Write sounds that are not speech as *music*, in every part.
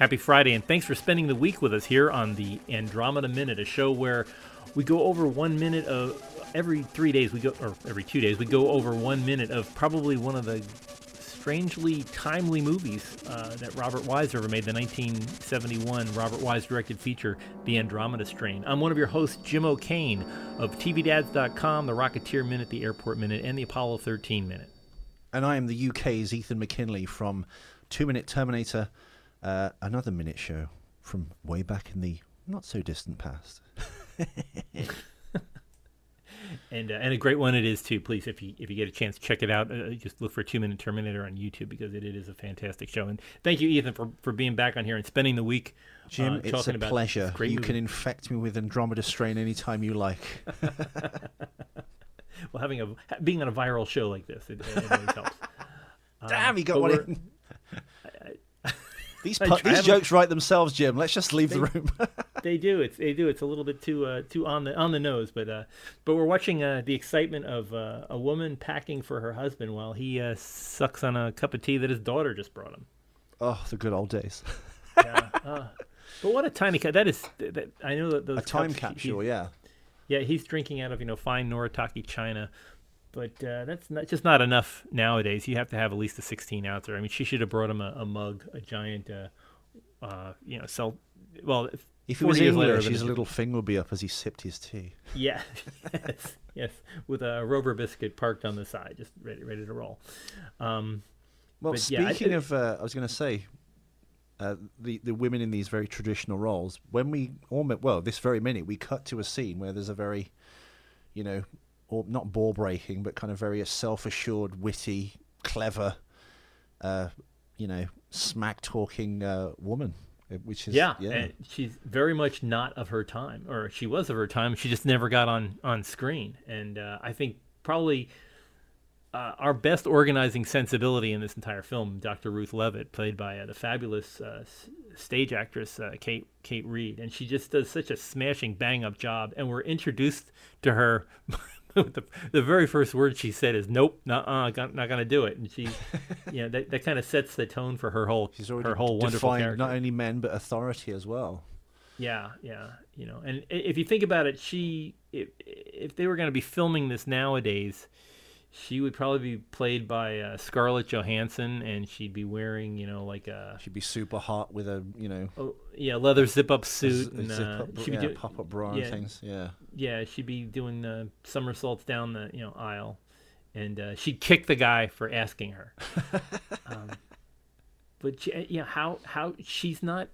Happy Friday, and thanks for spending the week with us here on the Andromeda Minute, a show where we go over one minute of every three days. We go, or every two days, we go over one minute of probably one of the strangely timely movies uh, that Robert Wise ever made, the 1971 Robert Wise directed feature, The Andromeda Strain. I'm one of your hosts, Jim O'Kane of TVDads.com, The Rocketeer Minute, The Airport Minute, and The Apollo 13 Minute. And I am the UK's Ethan McKinley from Two Minute Terminator uh, another minute show from way back in the not so distant past. *laughs* and uh, and a great one it is too. Please, if you if you get a chance, check it out. Uh, just look for Two Minute Terminator on YouTube because it, it is a fantastic show. And thank you, Ethan, for, for being back on here and spending the week. Jim, uh, it's a pleasure. You movie. can infect me with Andromeda strain anytime you like. *laughs* well, having a being on a viral show like this, it, it always helps. *laughs* Damn, he got one in. These pu- these jokes write themselves, Jim. Let's just leave they, the room. *laughs* they do. It's they do. It's a little bit too uh, too on the on the nose, but uh, but we're watching uh, the excitement of uh, a woman packing for her husband while he uh, sucks on a cup of tea that his daughter just brought him. Oh, the good old days. *laughs* yeah. Uh, but what a tiny cup that is. That, I know that those a time cups, capsule. yeah. Yeah, he's drinking out of you know fine Noritake china but uh, that's not, just not enough nowadays. You have to have at least a 16 ouncer. I mean, she should have brought him a, a mug, a giant, uh, uh, you know, sell. Well, if it was English, his little finger would be up as he sipped his tea. Yeah, yes, *laughs* yes, with a Rover biscuit parked on the side, just ready, ready to roll. Um, well, speaking yeah, of, uh, I was going to say, uh, the the women in these very traditional roles. When we almost well, this very minute, we cut to a scene where there's a very, you know, or not ball breaking, but kind of very self assured, witty, clever, uh, you know, smack talking uh, woman. Uh, which is yeah, yeah. she's very much not of her time, or she was of her time. She just never got on on screen, and uh, I think probably uh, our best organizing sensibility in this entire film, Dr. Ruth Leavitt, played by uh, the fabulous uh, stage actress uh, Kate Kate Reid, and she just does such a smashing bang up job. And we're introduced to her *laughs* *laughs* the, the very first word she said is "Nope, not uh, not going to do it," and she, *laughs* you know, that, that kind of sets the tone for her whole She's her whole wonderful character. Not only men but authority as well. Yeah, yeah, you know, and if you think about it, she if if they were going to be filming this nowadays, she would probably be played by uh, Scarlett Johansson, and she'd be wearing, you know, like a. She'd be super hot with a, you know. Oh, yeah, leather zip up suit and zip up, uh, she'd yeah, be do- pop up bra yeah, and things. Yeah. Yeah, she'd be doing the somersaults down the you know aisle, and uh, she'd kick the guy for asking her. *laughs* um, but she, yeah, how how she's not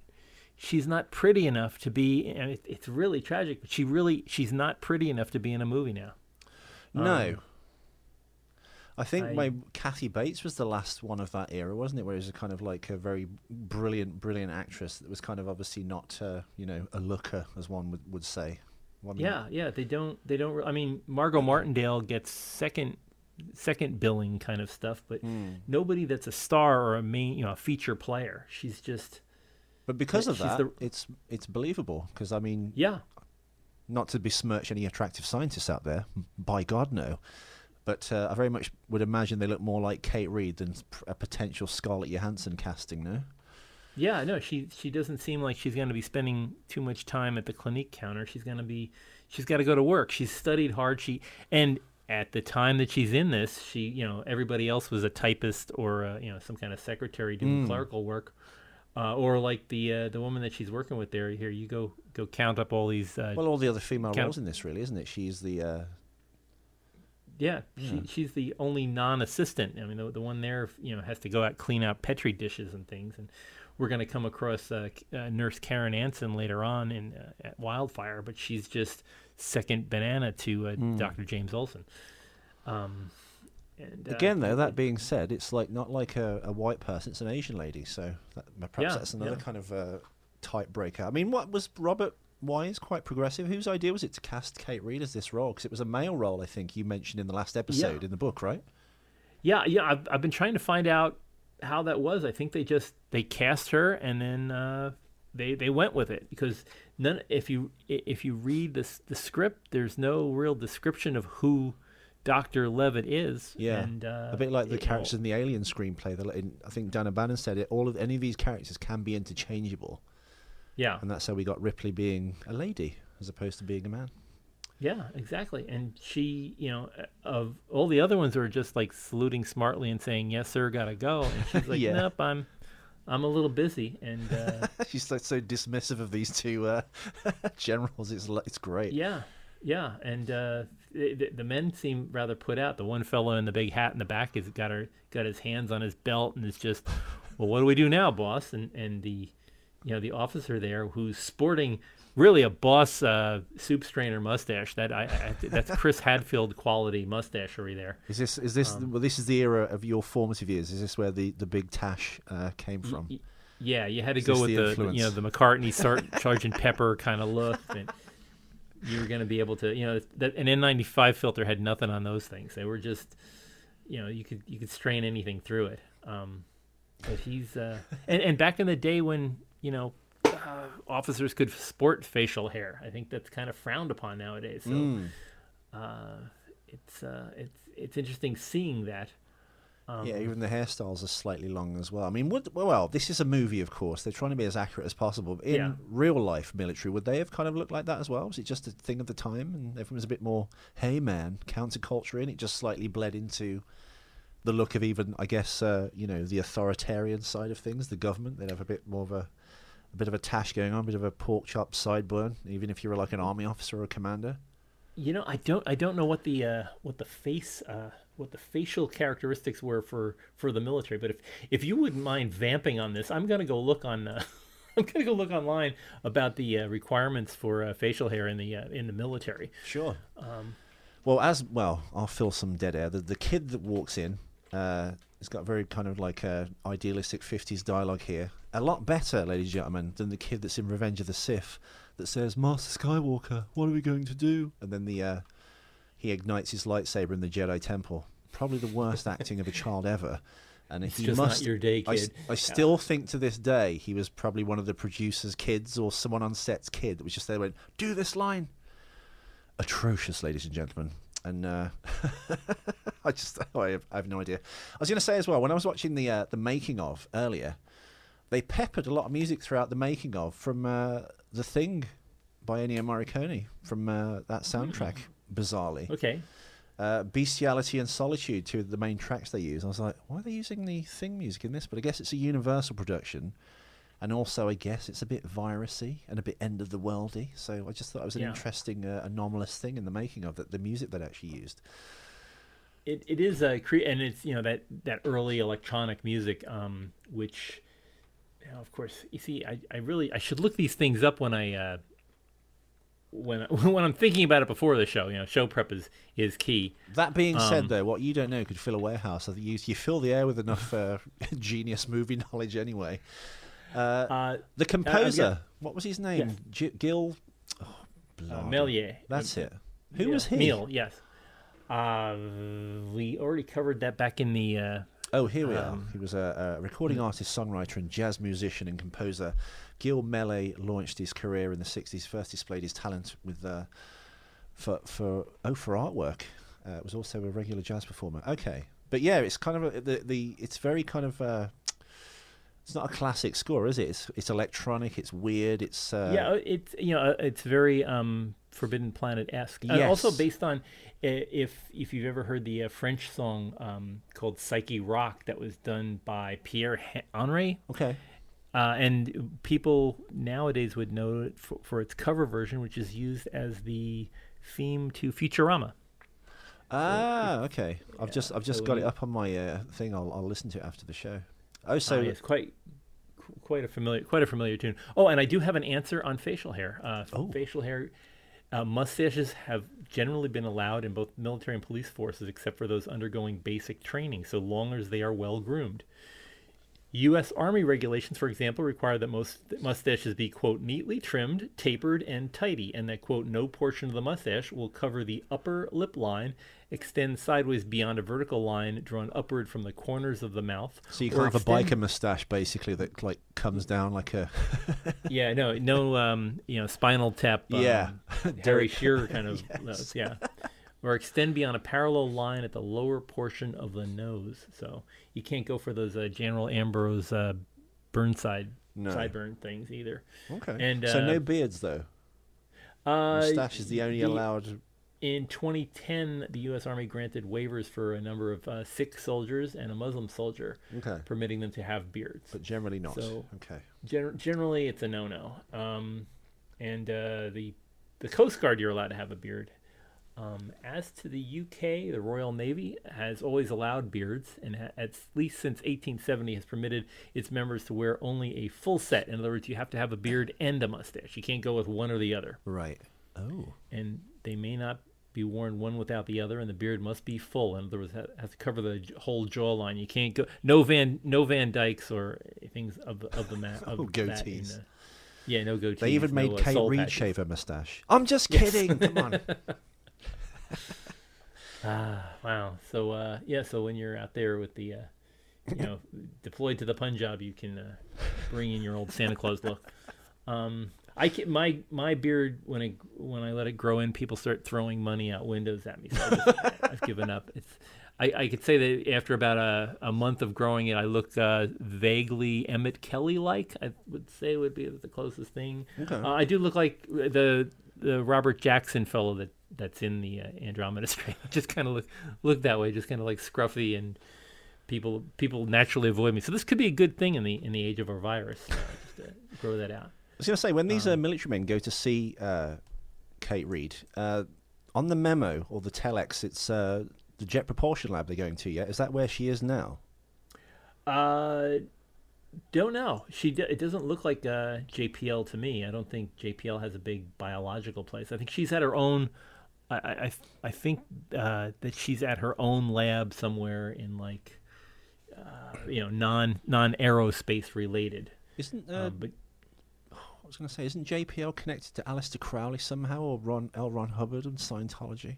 she's not pretty enough to be and it, it's really tragic but she really she's not pretty enough to be in a movie now no um, I think I, my Kathy Bates was the last one of that era, wasn't it? Where it was a kind of like a very brilliant, brilliant actress that was kind of obviously not, uh, you know, a looker, as one would, would say. One yeah, yeah. They don't. They don't. I mean, Margot Martindale gets second second billing kind of stuff, but mm. nobody that's a star or a main, you know, a feature player. She's just. But because of that, the, it's it's believable. Because I mean, yeah. Not to besmirch any attractive scientists out there, by God no. But uh, I very much would imagine they look more like Kate Reid than a potential Scarlett Johansson casting, no? Yeah, no, she she doesn't seem like she's going to be spending too much time at the clinique counter. She's going to be she's got to go to work. She's studied hard. She and at the time that she's in this, she you know everybody else was a typist or a, you know some kind of secretary doing mm. clerical work, uh, or like the uh, the woman that she's working with there. Here you go go count up all these. Uh, well, all the other female count- roles in this, really, isn't it? She's the uh, yeah, yeah. She, she's the only non-assistant. I mean, the, the one there, you know, has to go out clean out petri dishes and things. And we're going to come across uh, uh, Nurse Karen Anson later on in uh, at Wildfire, but she's just second banana to mm. Dr. James Olson. Um, and, uh, Again, though, that being said, it's like not like a, a white person; it's an Asian lady. So that, perhaps yeah, that's another yeah. kind of uh, type breaker. I mean, what was Robert wise, quite progressive. Whose idea was it to cast Kate Reid as this role? Because it was a male role, I think you mentioned in the last episode yeah. in the book, right? Yeah, yeah. I've, I've been trying to find out how that was. I think they just they cast her and then uh, they they went with it because none. If you if you read this the script, there's no real description of who Doctor Leavitt is. Yeah, and, uh, a bit like the characters in the Alien screenplay. that in, I think Dan O'Bannon said it. All of any of these characters can be interchangeable, Yeah, and that's how we got Ripley being a lady as opposed to being a man. Yeah, exactly. And she, you know, uh, of all the other ones were just like saluting smartly and saying, "Yes, sir, gotta go." And she's *laughs* like, Yeah. "Nope, I'm, I'm a little busy." And uh, *laughs* She's like so dismissive of these two uh, *laughs* generals. It's it's great. Yeah, yeah, and uh, the, the men seem rather put out. The one fellow in the big hat in the back has got her got his hands on his belt and is just, well, what do we do now, boss? And and the, you know, the officer there who's sporting really a boss uh, soup strainer mustache. That I, I that's Chris Hadfield quality mustachery there. Is this is this Um, well? This is the era of your formative years. Is this where the, the big tash uh, came from? y- Yeah, you had to Is go with the the, you know the McCartney Sar- Sergeant Pepper kind of look, and you were going to be able to you know that an N95 filter had nothing on those things. They were just you know you could you could strain anything through it. Um, but he's uh, and and back in the day when you know uh, officers could sport facial hair, I think that's kind of frowned upon nowadays. So Mm. uh, it's uh, it's it's interesting seeing that. Um, yeah, even the hairstyles are slightly long as well. I mean, would, well, this is a movie, of course. They're trying to be as accurate as possible. In Yeah. real life military, would they have kind of looked like that as well? Was it just a thing of the time, and everyone was a bit more, hey man, counterculture in? It just slightly bled into the look of even, I guess, uh, you know, the authoritarian side of things, the government. They'd have a bit more of a, a bit of a tash going on, a bit of a pork chop sideburn, even if you were like an army officer or a commander. You know, I don't I don't know what the uh, what the face uh, what the facial characteristics were for for the military, but if if you wouldn't mind vamping on this, I'm gonna go look on. Uh, *laughs* I'm gonna go look online about the uh, requirements for uh, facial hair in the uh, in the military. Sure. Um, Well, as well, I'll fill some dead air. The, the kid that walks in, uh, has got very kind of like uh, idealistic '50s dialogue here. A lot better, ladies and gentlemen, than the kid that's in Revenge of the Sith that says, "Master Skywalker, what are we going to do?" And then the uh, he ignites his lightsaber in the Jedi Temple. Probably the worst *laughs* acting of a child ever. And it's he just must. your day, kid. I still think to this day he was probably one of the producer's kids or someone on set's kid that was just there went, do this line. Atrocious, ladies and gentlemen. And uh, *laughs* I just I have, I have no idea. I was going to say as well when I was watching the uh, the making of earlier, they peppered a lot of music throughout the making of from uh, the Thing by Ennio Morricone from uh, that soundtrack. Bizarrely, okay, uh, Bestiality and Solitude, two of the main tracks they use. I was like, why are they using the Thing music in this? But I guess it's a Universal production, and also I guess it's a bit virusy and a bit end of the worldy. So I just thought it was an Yeah. interesting, uh, anomalous thing in the making of that. The music that actually used. it it is a cre- and it's you know that that early electronic music, um, which, know, of course, you see, I I really I should look these things up when I. Uh, when *laughs* when I'm thinking about it before the show, you know, show prep is is key. That being said, Um, though, what you don't know could fill a warehouse. You, you fill the air with enough uh, *laughs* genius movie knowledge anyway. Uh, Uh, the composer, what was his name? G- Gil. Oh, uh. Melier. That's Uh, it. Who yeah, was he? Neil, yes. Uh, we already covered that back in the. Oh, here we Um, are. He was a, a recording artist, songwriter, and jazz musician and composer. Gil Mele launched his career in the '60s. First displayed his talent with uh, for for oh for artwork. Uh, was also a regular jazz performer. Okay, but yeah, it's kind of a, the the it's very kind of. Uh, it's not a classic score, is it? It's it's electronic. It's weird. It's uh, yeah, it's you know uh, it's very um, Forbidden Planet esque. And also based on if if you've ever heard the uh, French song um, called Psyche Rock that was done by Pierre Hen- Henry. Okay. Uh, and people nowadays would know it for, for its cover version, which is used as the theme to Futurama. Ah, okay. I've just I've just so got it up on my uh, thing. I'll I'll listen to it after the show. Oh, so So it's quite quite a familiar quite a familiar tune. Oh, and I do have an answer on facial hair. Uh, Oh. Facial hair uh, mustaches have generally been allowed in both military and police forces, except for those undergoing basic training, so long as they are well groomed. U.S. Army regulations, for example, require that most mustaches be, quote, neatly trimmed, tapered, and tidy, and that, quote, no portion of the mustache will cover the upper lip line, extend sideways beyond a vertical line drawn upward from the corners of the mouth. So you can't have a biker mustache basically that like comes down like a *laughs* Yeah, no, no, um, you know, spinal tap. Um, Yeah. *laughs* Harry Derek- Shearer kind of, *laughs* Yes. notes, yeah. Or extend beyond a parallel line at the lower portion of the nose. So you can't go for those uh, General Ambrose uh, Burnside No. sideburn things either. Okay. And, so uh, no beards though. Uh, Mustache is the only the- allowed. In 2010, the U.S. Army granted waivers for a number of uh, Sikh soldiers and a Muslim soldier, Okay. permitting them to have beards. But generally not. So- okay. Gen- generally, it's a no-no. Um, and uh, the the Coast Guard, you're allowed to have a beard. Um, as to the UK, the Royal Navy has always allowed beards, and ha- at least since 1870 has permitted its members to wear only a full set. In other words, you have to have a beard and a mustache. You can't go with one or the other. Right. Oh. And they may not be worn one without the other, and the beard must be full. In other words, ha- has to cover the whole jawline. You can't go no Van no Van Dykes or things of the of the mat. *laughs* Of Oh, that in goatees. the- yeah, no goatees. They even made no, uh, Kate Reid patches. shave her mustache. I'm just kidding. Come on. *laughs* *laughs* Ah, wow. So uh, yeah, so when you're out there with the, uh, you know, *laughs* deployed to the Punjab, you can uh, bring in your old Santa Claus look. Um, I can, my my beard when I when I let it grow in, people start throwing money out windows at me. So I *laughs* I've given up. It's I, I could say that after about a, a month of growing it, I look uh, vaguely Emmett Kelly like. I would say would be the closest thing. Okay. Uh, I do look like the the Robert Jackson fellow that that's in the uh, Andromeda Strain. *laughs* just kind of look look that way, just kind of like scruffy, and people people naturally avoid me. So this could be a good thing in the in the age of our virus. Uh, just to grow that out. I was going to say when these uh, military men go to see uh, Kate Reid uh, on the memo or the telex, it's uh, the Jet Propulsion Lab they're going to. Yeah, is that where she is now? Don't know. She d- it doesn't look like uh, JPL to me. I don't think JPL has a big biological place. I think she's at her own. I I I- think uh, that she's at her own lab somewhere in like, uh, you know, non non aerospace related. Isn't uh, Um, but I was going to say, isn't JPL connected to Aleister Crowley somehow, or Ron L. Ron Hubbard and Scientology?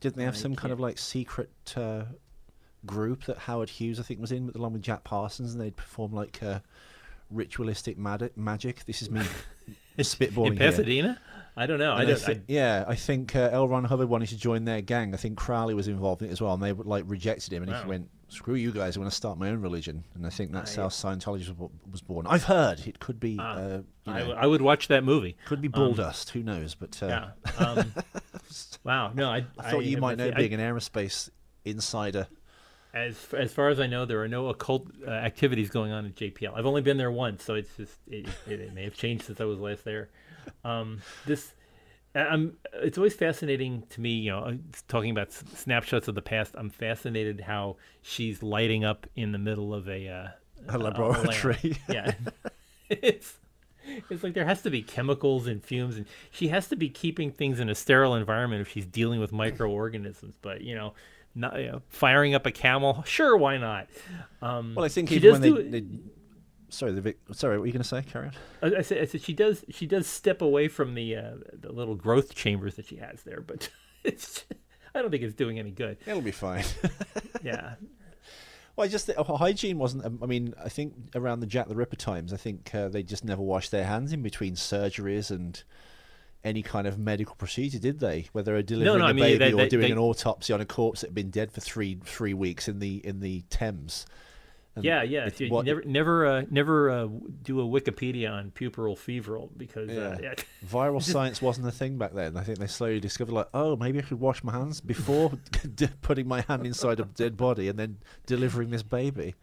Didn't they have I some kind of like secret uh, group that Howard Hughes, I think, was in, along with Jack Parsons, and they'd perform like uh, ritualistic mad- magic? This is me *laughs* spitballing in here. Pasadena, I don't know. I don't. thi- I, yeah, I think uh, L. Ron Hubbard wanted to join their gang. I think Crowley was involved in it as well, and they like rejected him, and Wow. he went, "Screw you guys! I want to start my own religion." And I think that's I- how Scientology was, born. I've heard it could be, Ah, uh, you I, know, w- I would watch that movie. could be bull dust. Who knows? But uh, Yeah. Um, *laughs* wow. No, I, I thought you might know I- being an aerospace insider. As as far as I know, there are no occult uh, activities going on at JPL. I've only been there once, so it's just it, it, it may have changed since I was last there. Um, this, I'm. It's always fascinating to me. You know, uh, talking about s- snapshots of the past. I'm fascinated how she's lighting up in the middle of a, uh, A laboratory. lab. *laughs* yeah, it's. It's like there has to be chemicals and fumes, and she has to be keeping things in a sterile environment if she's dealing with microorganisms. But you know, not you know, firing up a camel, sure, why not? Um, Well, I think even when do they, they sorry, the sorry, what were you going to say, Karen? I, I said, I said she does. She does step away from the uh, the little growth chambers that she has there, but *laughs* it's. I don't think it's doing any good. It'll be fine. *laughs* Yeah, Well, I just think, uh, hygiene wasn't. um, I mean, I think around the Jack the Ripper times, I think uh, they just never washed their hands in between surgeries and any kind of medical procedure, did they? Whether they're delivering no, a I mean, baby they- or doing they- an autopsy on a corpse that had been dead for three three weeks in the in the Thames. And yeah, yeah. what- never, never, uh, never uh, do a Wikipedia on puerperal fever because uh, Yeah. yeah. *laughs* Viral science wasn't a thing back then. I think they slowly discovered, like, oh, maybe I should wash my hands before *laughs* putting my hand inside a dead body and then delivering this baby.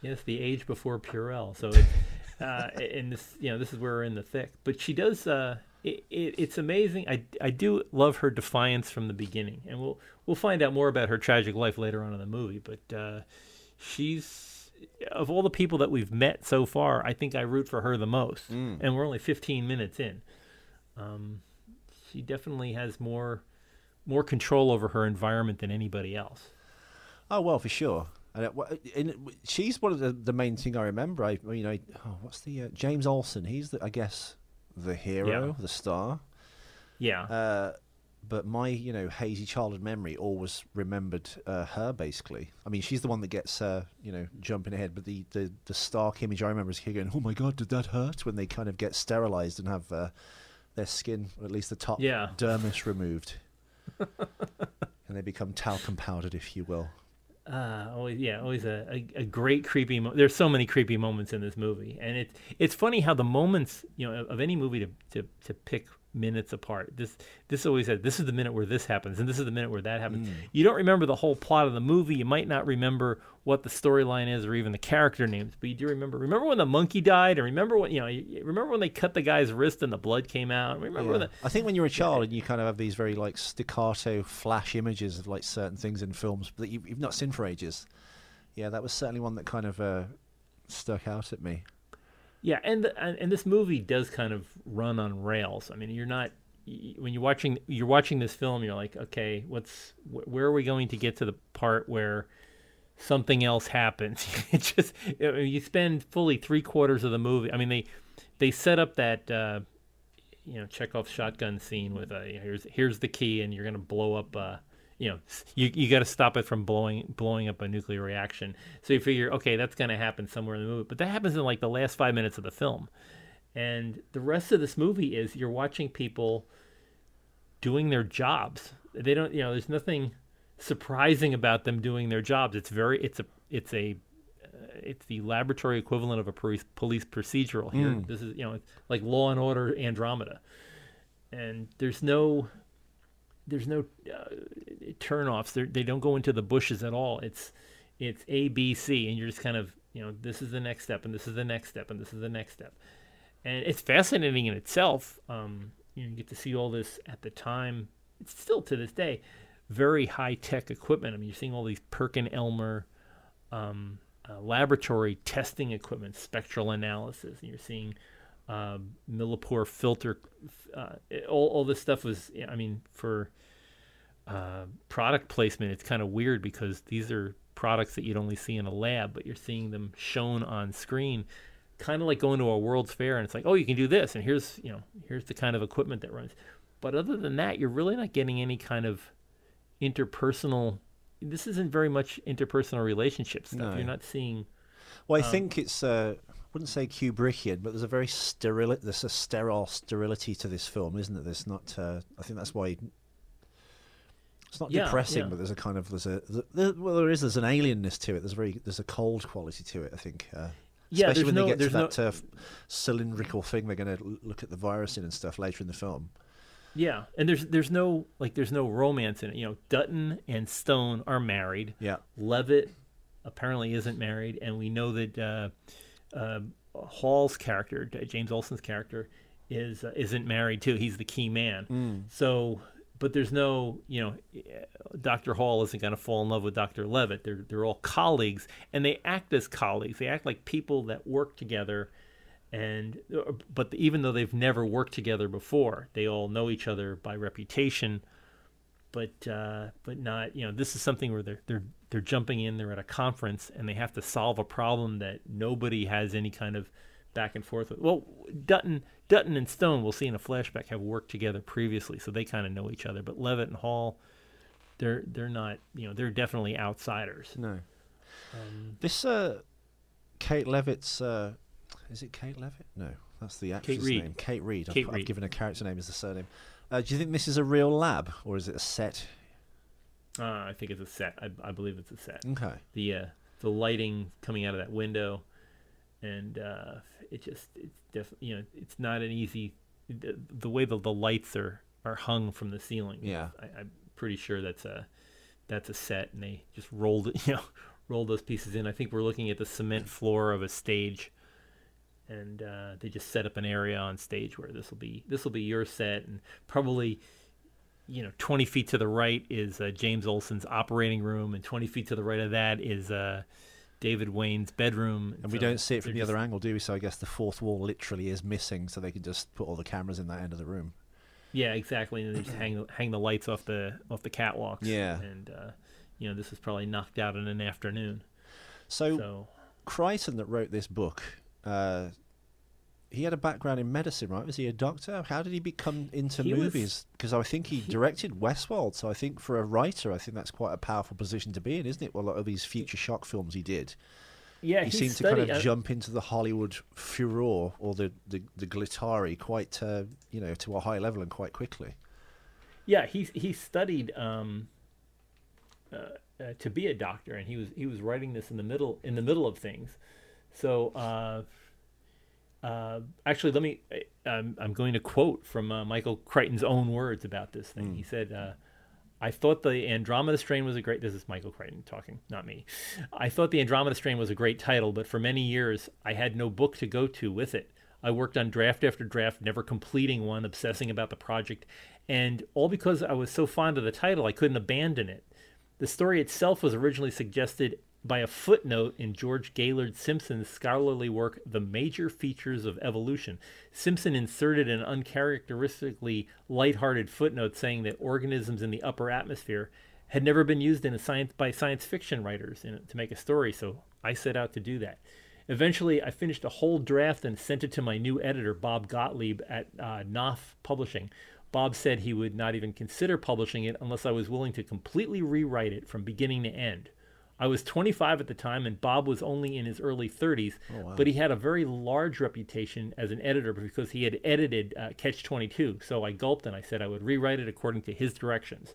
Yes, the age before Purell. So, it's, uh, *laughs* and this, you know, this is where we're in the thick. But she does. It, it, it's amazing. I, I do love her defiance from the beginning, and we'll we'll find out more about her tragic life later on in the movie. But uh, she's of all the people that we've met so far, I think I root for her the most. And we're only 15 minutes in. Um, she definitely has more more control over her environment than anybody else. Oh well, for sure. And and she's one of the, the main thing I remember. I you know, oh, what's the uh, James Olson? He's the, I guess the hero, Yeah. the star. Yeah. Uh, but my you know hazy childhood memory always remembered uh, her basically. I mean, she's the one that gets uh, you know jumping ahead. But the, the the stark image I remember is here going, "Oh my god, did that hurt?" When they kind of get sterilized and have uh, their skin, or at least the top Yeah. dermis removed. *laughs* and they become talcum powdered, if you will. Uh, always, yeah, always a, a, a great creepy. Mo- There's so many creepy moments in this movie, and it's it's funny how the moments you know of, of any movie to, to to pick minutes apart. This this always said this is the minute where this happens, and this is the minute where that happens. You don't remember the whole plot of the movie. You might not remember what the storyline is or even the character names, but you do remember. Remember when the monkey died, and remember when you know. You, remember when they cut the guy's wrist and the blood came out. Remember Yeah. the I think when you're a child and you kind of have these very like staccato flash images of like certain things in films that you've, you've not seen for ages. Yeah, that was certainly one that kind of uh, stuck out at me. Yeah, and, the, and this movie does kind of run on rails. I mean, you're not when you're watching you're watching this film, you're like, okay, what's wh- where are we going to get to the part where something else happens? *laughs* it just you spend fully three quarters of the movie. I mean, they they set up that uh, you know Chekhov's shotgun scene with uh, here's here's the key, and you're gonna blow up. Uh, you know, you you got to stop it from blowing blowing up a nuclear reaction. So you figure, okay, that's going to happen somewhere in the movie, but that happens in like the last five minutes of the film, and the rest of this movie is you're watching people doing their jobs. They don't, you know, there's nothing surprising about them doing their jobs. It's very, it's a, it's a, uh, it's the laboratory equivalent of a police police procedural here. This is, you know, it's like Law and Order Andromeda, and there's no there's no uh, turnoffs. They're, they don't go into the bushes at all. It's it's A B C, and you're just kind of you know this is the next step, and this is the next step, and this is the next step, and it's fascinating in itself. Um, you, know, you get to see all this at the time. It's still to this day very high tech equipment. I mean, you're seeing all these Perkin Elmer um, uh, laboratory testing equipment, spectral analysis, and you're seeing uh, millipore filter. Uh, all, all this stuff was, I mean, for uh, product placement, it's kind of weird because these are products that you'd only see in a lab, but you're seeing them shown on screen. Kind of like going to a World's Fair, and it's like, oh, you can do this, and here's you know here's the kind of equipment that runs. But other than that, you're really not getting any kind of interpersonal. This isn't very much interpersonal relationship stuff. No. You're not seeing. Well, I Um, think it's uh, I wouldn't say Kubrickian, but there's a very sterile, there's a sterile sterility to this film, isn't it? There's not. Uh, I think that's why it's not Yeah, depressing, yeah. but there's a kind of there's a there, well there is there's an alienness to it. There's very there's a cold quality to it. I think. Uh, Yeah, especially when no- they get to there's no- that uh, cylindrical thing they're going to look at the virus in and stuff later in the film. Yeah, and there's there's no like there's no romance in it. You know, Dutton and Stone are married. Yeah. Leavitt apparently isn't married, and we know that uh, uh, Hall's character, James Olson's character, is uh, isn't married too. He's the key man. So, but there's no, you know, Dr. Hall isn't going to fall in love with Dr. Leavitt. They're they're all colleagues, and they act as colleagues. They act like people that work together. And but even though they've never worked together before, they all know each other by reputation but uh, but not you know this is something where they're they're they're jumping in they're at a conference and they have to solve a problem that nobody has any kind of back and forth with well Dutton Dutton and Stone we'll see in a flashback have worked together previously so they kind of know each other but Leavitt and Hall they're they're not you know they're definitely outsiders No. um, This uh, Kate Leavitt's uh, is it Kate Leavitt? No, that's the actress Reid. name. Kate Reid. Kate I've, I've given a character name as the surname. Uh, do you think this is a real lab or is it a set? uh, I think it's a set I, I believe it's a set Okay. the uh, the lighting coming out of that window, and uh, it just it's def- you know it's not an easy the, the way the, the lights are are hung from the ceiling. Yeah. I, I'm pretty sure that's a that's a set, and they just rolled it *laughs* you know rolled those pieces in. I think we're looking at the cement floor of a stage. And uh, they just set up an area on stage where this will be this will be your set, and probably you know, 20 feet to the right is uh, James Olson's operating room, and 20 feet to the right of that is uh, David Wayne's bedroom. And we don't see it from the other angle, do we? So I guess the fourth wall literally is missing, so they can just put all the cameras in that end of the room. Yeah, exactly. And they just hang *clears throat* hang the lights off the off the catwalks. Yeah. and uh, you know, this was probably knocked out in an afternoon. So, So Crichton, that wrote this book, uh, he had a background in medicine, right? Was he a doctor? How did he become into He movies? Because I think he, directed Westworld, so I think for a writer, I think that's quite a powerful position to be in, isn't it? Well, a lot of these future shock films he did. yeah, he he, seemed studied, to kind of uh, jump into the Hollywood furore or the the, the glitari quite, uh, you know, to a high level and quite quickly. Yeah, he he studied um, uh, uh, to be a doctor, and he was he was writing this in the middle in the middle of things. So uh, uh, actually, let me. I'm, I'm going to quote from uh, Michael Crichton's own words about this thing. Mm. He said. Uh, I thought the Andromeda Strain was a great. This is Michael Crichton talking, not me. I thought the Andromeda Strain was a great title, but for many years I had no book to go to with it. I worked on draft after draft, never completing one, obsessing about the project, and all because I was so fond of the title, I couldn't abandon it. The story itself was originally suggested by a footnote in George Gaylord Simpson's scholarly work, The Major Features of Evolution. Simpson inserted an uncharacteristically light-hearted footnote saying that organisms in the upper atmosphere had never been used in science by science fiction writers in, to make a story, so I set out to do that. Eventually, I finished a whole draft and sent it to my new editor, Bob Gottlieb, at uh, Knopf Publishing. Bob said he would not even consider publishing it unless I was willing to completely rewrite it from beginning to end. I was 25 at the time, and Bob was only in his early 30s, oh, wow. but he had a very large reputation as an editor because he had edited uh, Catch 22. So I gulped and I said I would rewrite it according to his directions.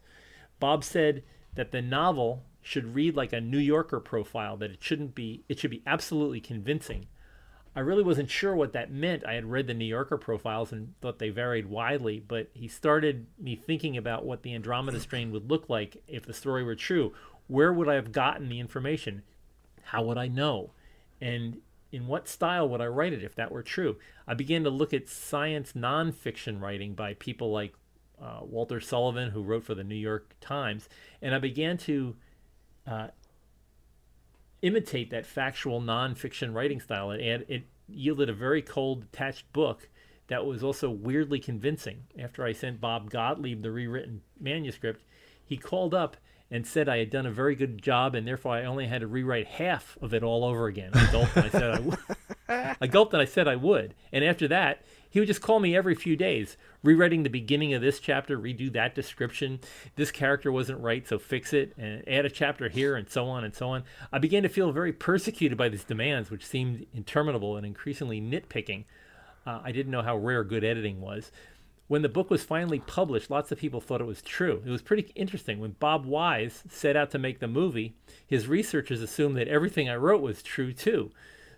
Bob said that the novel should read like a New Yorker profile, that it shouldn't be, it should be absolutely convincing. I really wasn't sure what that meant. I had read the New Yorker profiles and thought they varied widely, but he started me thinking about what the Andromeda strain would look like if the story were true. Where would I have gotten the information? How would I know? And in what style would I write it if that were true? I began to look at science nonfiction writing by people like uh, Walter Sullivan, who wrote for the New York Times, and I began to uh, imitate that factual nonfiction writing style. It, it yielded a very cold, detached book that was also weirdly convincing. After I sent Bob Gottlieb the rewritten manuscript, he called up and said I had done a very good job, and therefore I only had to rewrite half of it all over again. I gulped and I said I would. I gulped and I said I would. And after that, he would just call me every few days, rewriting the beginning of this chapter, redo that description. This character wasn't right, so fix it, and add a chapter here, and so on and so on. I began to feel very persecuted by these demands, which seemed interminable and increasingly nitpicking. Uh, I didn't know how rare good editing was. When the book was finally published, lots of people thought it was true. It was pretty interesting. When Bob Wise set out to make the movie, his researchers assumed that everything I wrote was true too.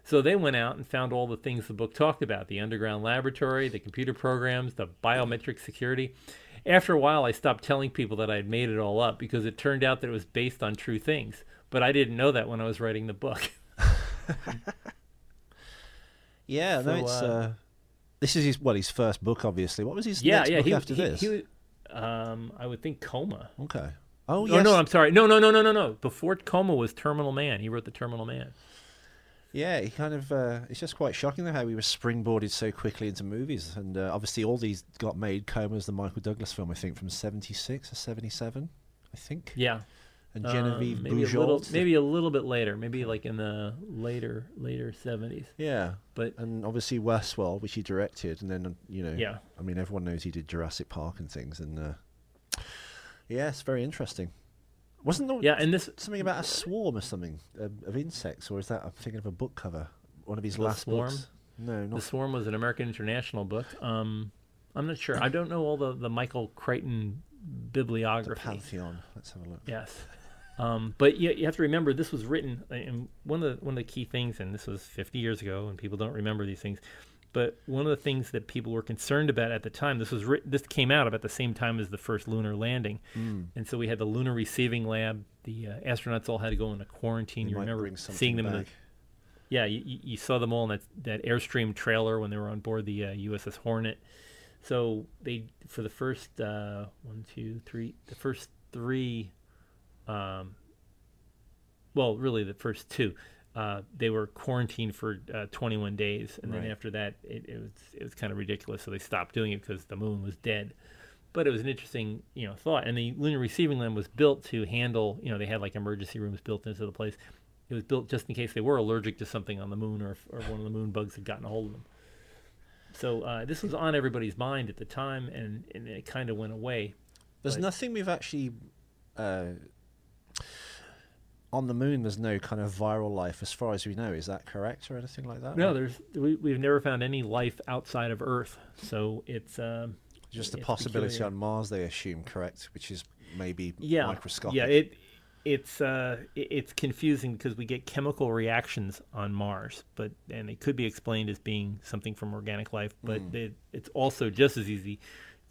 So they went out and found all the things the book talked about the underground laboratory, the computer programs, the biometric security. After a while, I stopped telling people that I had made it all up because it turned out that it was based on true things. But I didn't know that when I was writing the book. *laughs* yeah, so, no, it's. Uh, uh, this is his well, his first book, obviously. What was his yeah, next yeah, book he, after he, this? He, um, I would think Coma. Okay. Oh, yes. Oh, no, I'm sorry. No, no, no, no, no, no. Before Coma was Terminal Man. He wrote the Terminal Man. Yeah, he kind of. Uh, it's just quite shocking though how he was springboarded so quickly into movies, and uh, obviously all these got made. Coma's the Michael Douglas film, I think, from '76 or '77, I think. Yeah. And Genevieve um, maybe Bujold. a little, maybe a little bit later, maybe like in the later later '70s. Yeah, but and obviously Westworld, which he directed, and then you know, yeah, I mean everyone knows he did Jurassic Park and things, and uh, yeah, it's very interesting. Wasn't there yeah, and this something about a swarm or something of, of insects, or is that I'm thinking of a book cover, one of his last swarm? books? No, not the Swarm was an American International book. Um, I'm not sure. I don't know all the the Michael Crichton bibliography. The Pantheon. Let's have a look. Yes. Um, but you, you have to remember this was written, and one of the one of the key things, and this was 50 years ago, and people don't remember these things. But one of the things that people were concerned about at the time, this was written, this came out about the same time as the first lunar landing, mm. and so we had the lunar receiving lab. The uh, astronauts all had to go into quarantine. You, you remember seeing them back. in the yeah, you, you, saw them all in that, that Airstream trailer when they were on board the uh, USS Hornet. So they, for the first uh, one, two, three, the first three, um, well, really the first two, uh, they were quarantined for uh, 21 days, and right. then after that, it, it, was it was kind of ridiculous. So they stopped doing it because the moon was dead. But it was an interesting, you know, thought. And the lunar receiving land was built to handle, you know, they had like emergency rooms built into the place. It was built just in case they were allergic to something on the moon, or or one of the moon bugs had gotten a hold of them. So uh, this was on everybody's mind at the time, and, and it kind of went away. There's but, nothing we've actually uh, on the moon there's no kind of viral life as far as we know. Is that correct or anything like that? No there's we, we've never found any life outside of earth so it's um, just a possibility peculiar. on mars they assume correct? Which is maybe yeah. Microscopic. yeah it it's uh, it's confusing because we get chemical reactions on Mars, but and it could be explained as being something from organic life, but mm. it, it's also just as easy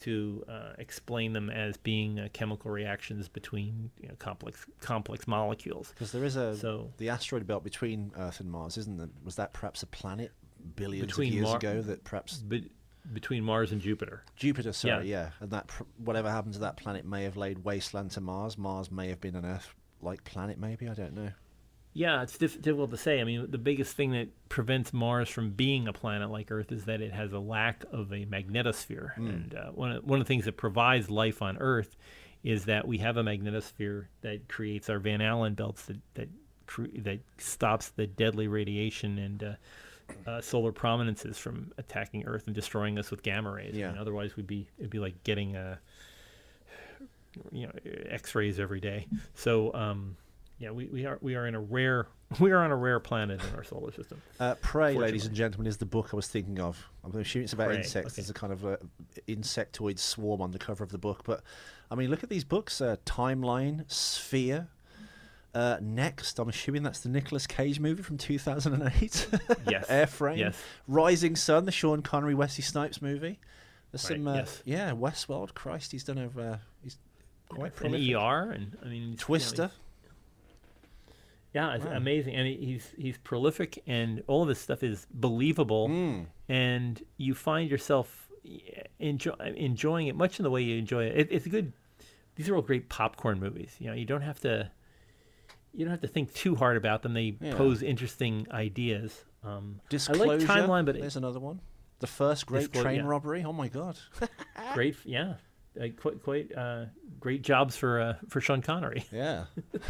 to uh, explain them as being uh, chemical reactions between you know, complex complex molecules. Because there is a so, the asteroid belt between Earth and Mars, isn't there? Was that perhaps a planet billions of years Mar- ago that perhaps be- between Mars and Jupiter? Jupiter, sorry, yeah, yeah. and that pr- whatever happened to that planet may have laid wasteland to Mars. Mars may have been an Earth-like planet, maybe I don't know. Yeah, it's diff- difficult to say. I mean, the biggest thing that prevents Mars from being a planet like Earth is that it has a lack of a magnetosphere. Mm. And uh, one of, one of the things that provides life on Earth is that we have a magnetosphere that creates our Van Allen belts that that cre- that stops the deadly radiation and uh, uh, solar prominences from attacking Earth and destroying us with gamma rays. Yeah. I mean, otherwise, we'd be it'd be like getting a uh, you know X-rays every day. So. Um, yeah, we, we are we are in a rare *laughs* we are on a rare planet in our solar system. Uh, Prey, ladies and gentlemen, is the book I was thinking of. I'm assuming it's about Prey. insects. Okay. There's a kind of a insectoid swarm on the cover of the book. But I mean, look at these books: uh, Timeline, Sphere. Uh, next, I'm assuming that's the Nicolas Cage movie from 2008. *laughs* yes. Airframe. Yes. Rising Sun, the Sean Connery, Wesley Snipes movie. There's right. some, uh, yes. yeah, Westworld. Christ, he's done over. He's quite An ER, and I mean, Twister. You know, yeah, it's wow. amazing, and he's he's prolific, and all of his stuff is believable, mm. and you find yourself enjoy, enjoying it much in the way you enjoy it. it. It's a good. These are all great popcorn movies. You know, you don't have to. You don't have to think too hard about them. They yeah. pose interesting ideas. Um, Disclosure. I like timeline, but there's another one. The first great train yeah. robbery. Oh my god! *laughs* great, yeah, uh, quite quite uh, great jobs for uh, for Sean Connery. Yeah. *laughs*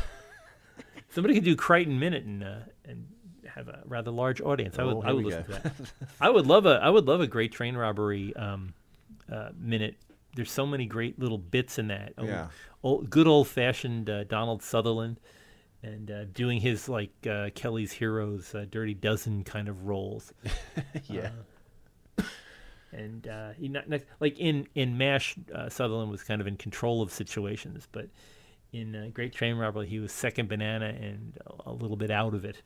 Somebody could do Crichton Minute and uh, and have a rather large audience. I would oh, I would listen go. to that. *laughs* I would love a I would love a great train robbery um, uh, minute. There's so many great little bits in that. Yeah. Old, good old fashioned uh, Donald Sutherland and uh, doing his like uh, Kelly's Heroes, uh, Dirty Dozen kind of roles. *laughs* yeah. and he not, not, like in in Mash, Sutherland was kind of in control of situations, but in uh, Great Train Robbery, he was second banana and a, a little bit out of it.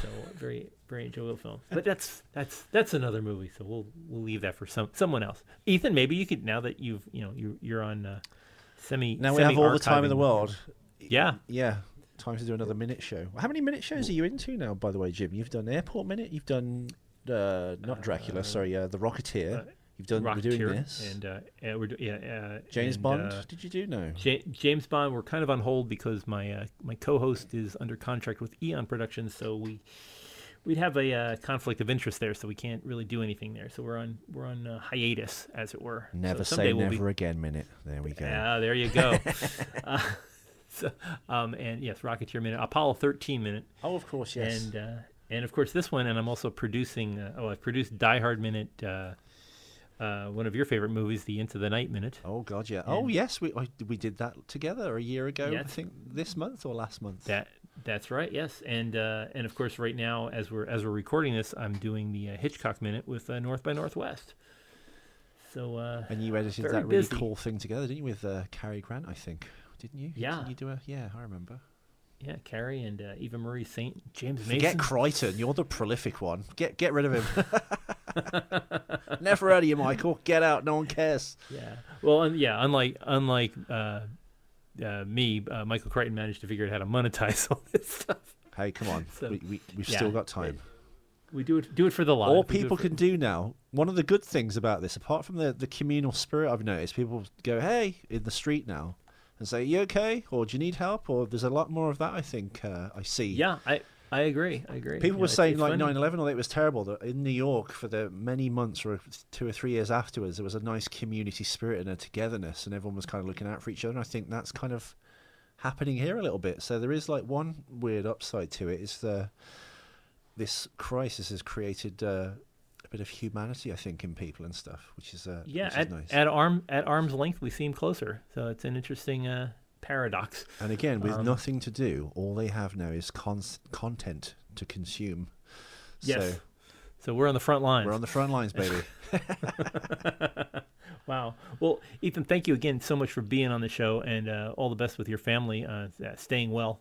So *laughs* very very enjoyable film. But that's that's that's another movie. So we'll we'll leave that for some someone else. Ethan, maybe you could now that you've you know you're you're on uh, semi. Now we have all the time in the world. Yeah, yeah. Time to do another minute show. How many minute shows are you into now? By the way, Jim, you've done Airport Minute. You've done uh, not Dracula. Uh, sorry, uh, the Rocketeer. You've done. We're doing this, and uh, we're do, yeah. Uh, James and, Bond. Uh, did you do no? J- James Bond. We're kind of on hold because my uh, my co-host is under contract with Eon Productions, so we we'd have a uh, conflict of interest there, so we can't really do anything there. So we're on we're on uh, hiatus, as it were. Never so say we'll never be... again. Minute. There we go. Yeah, there you go. *laughs* uh, so, um, and yes, Rocketeer minute, Apollo 13 minute. Oh, of course, yes. And uh, and of course this one, and I'm also producing. Uh, oh, I've produced Die Hard minute. Uh, one of your favorite movies, The Into the Night Minute. Oh God, yeah. oh yes, we we did that together a year ago. Yes. I think this month or last month. That that's right. Yes, and uh, and of course, right now as we're as we're recording this, I'm doing the uh, Hitchcock Minute with uh, North by Northwest. So uh, and you edited that really busy. cool thing together, didn't you, with uh, Cary Grant? I think, didn't you? Yeah. Didn't you do a yeah? I remember. Yeah, Cary and uh, Eva Marie Saint, James Mason. Get Crichton. You're the prolific one. Get get rid of him. *laughs* Never heard of you, Michael. Get out. No one cares. Yeah. Well, um, yeah. Unlike unlike uh, uh, me, uh, Michael Crichton managed to figure out how to monetize *laughs* all this stuff. Hey, come on. So, we, we we've yeah, still got time. We do it do it for the live. All people do can do now. One of the good things about this, apart from the the communal spirit, I've noticed people go, "Hey," in the street now and say, "You okay?" or "Do you need help?" or there's a lot more of that. I think uh, I see. Yeah, I I agree. I agree. People were saying like 9/11, or it was terrible. That in New York for the many months or two or three years afterwards, there was a nice community spirit and a togetherness, and everyone was kind of looking out for each other. And I think that's kind of happening here a little bit. So there is like one weird upside to it is the this crisis has created uh, a bit of humanity, I think, in people and stuff, which is uh, yeah. Which at, is nice. at arm at arm's length, we seem closer. So it's an interesting uh, paradox. And again, with um, nothing to do, all they have now is con- content to consume. Yes. So, so we're on the front lines. We're on the front lines, baby. *laughs* *laughs* Wow. Well, Ethan, thank you again so much for being on the show, and uh, all the best with your family. Uh, staying well.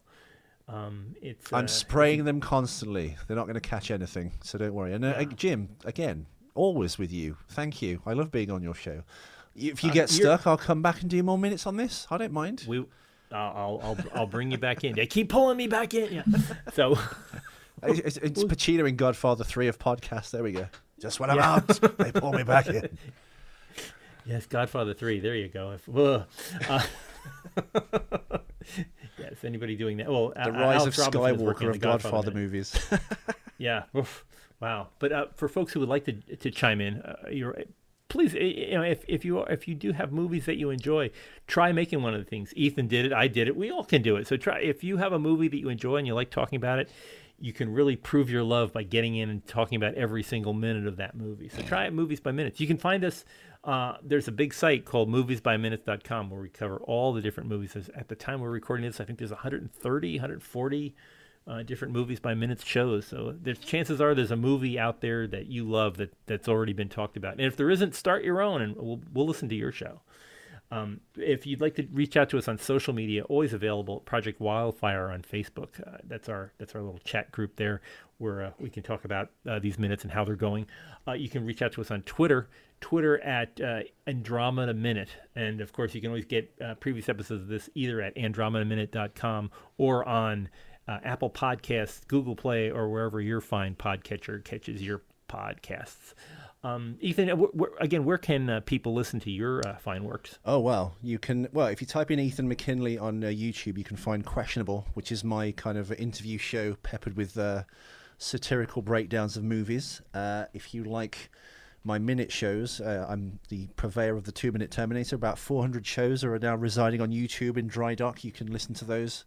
Um, it's. I'm uh, spraying them constantly. They're not going to catch anything, so don't worry. And uh, yeah. Jim, again, always with you. Thank you. I love being on your show. If you uh, get stuck, I'll come back and do more minutes on this. I don't mind. We, I'll, I'll, I'll bring you back in. They keep pulling me back in. Yeah. *laughs* So. it's, it's Pacino in Godfather Three of podcasts. There we go. Just when I'm yeah. out, they pull me back in. *laughs* Yes, Godfather Three. There you go. If, uh, *laughs* yes, anybody doing that? Well, the rise Alex of Skywalker of Godfather, Godfather movies. *laughs* yeah. Oof. Wow. But uh, for folks who would like to to chime in, uh, you're please you know if, if you if you do have movies that you enjoy try making one of the things ethan did it i did it we all can do it so try if you have a movie that you enjoy and you like talking about it you can really prove your love by getting in and talking about every single minute of that movie. So try it movies by minutes. You can find us. Uh, there's a big site called moviesbyminutes.com where we cover all the different movies. At the time we're recording this, I think there's 130, 140 uh, different movies by minutes shows. So there's chances are there's a movie out there that you love that that's already been talked about. And if there isn't, start your own, and we'll we'll listen to your show. Um, if you'd like to reach out to us on social media, always available. Project Wildfire on Facebook. Uh, that's our that's our little chat group there, where uh, we can talk about uh, these minutes and how they're going. Uh, you can reach out to us on Twitter. Twitter at uh, Andromeda Minute, and of course you can always get uh, previous episodes of this either at AndromedaMinute.com or on Apple Podcasts, Google Play, or wherever your fine podcatcher catches your podcasts. Um, Ethan, w- w- again, where can uh, people listen to your uh, fine works? Oh well, you can. Well, if you type in Ethan McKinley on uh, YouTube, you can find Questionable, which is my kind of interview show peppered with uh, satirical breakdowns of movies. Uh, if you like my minute shows, uh, I'm the purveyor of the Two Minute Terminator. About 400 shows are now residing on YouTube in Dry Dock. You can listen to those.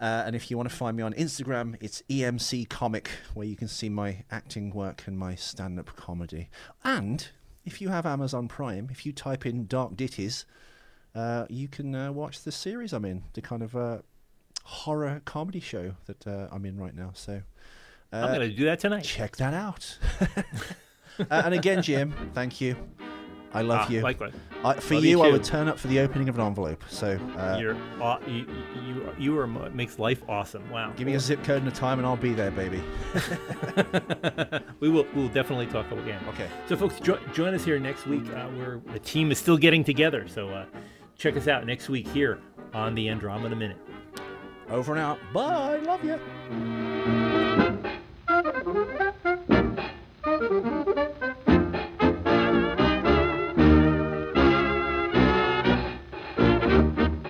Uh, and if you want to find me on Instagram, it's EMC Comic, where you can see my acting work and my stand up comedy. And if you have Amazon Prime, if you type in Dark Ditties, uh, you can uh, watch the series I'm in, the kind of uh, horror comedy show that uh, I'm in right now. So I'm going to do that tonight. Check that out. *laughs* and again, Jim, thank you. I love ah, you. Likewise. I, for you, you I would turn up for the opening of an envelope. So uh, you're you, you you are makes life awesome. Wow. Give me a zip code and a time, and I'll be there, baby. *laughs* *laughs* we will we'll definitely talk again. Okay. So, folks, jo- join us here next week. Uh, where the team is still getting together. So uh, check us out next week here on the Andromeda Minute. Over and out. Bye. Love you.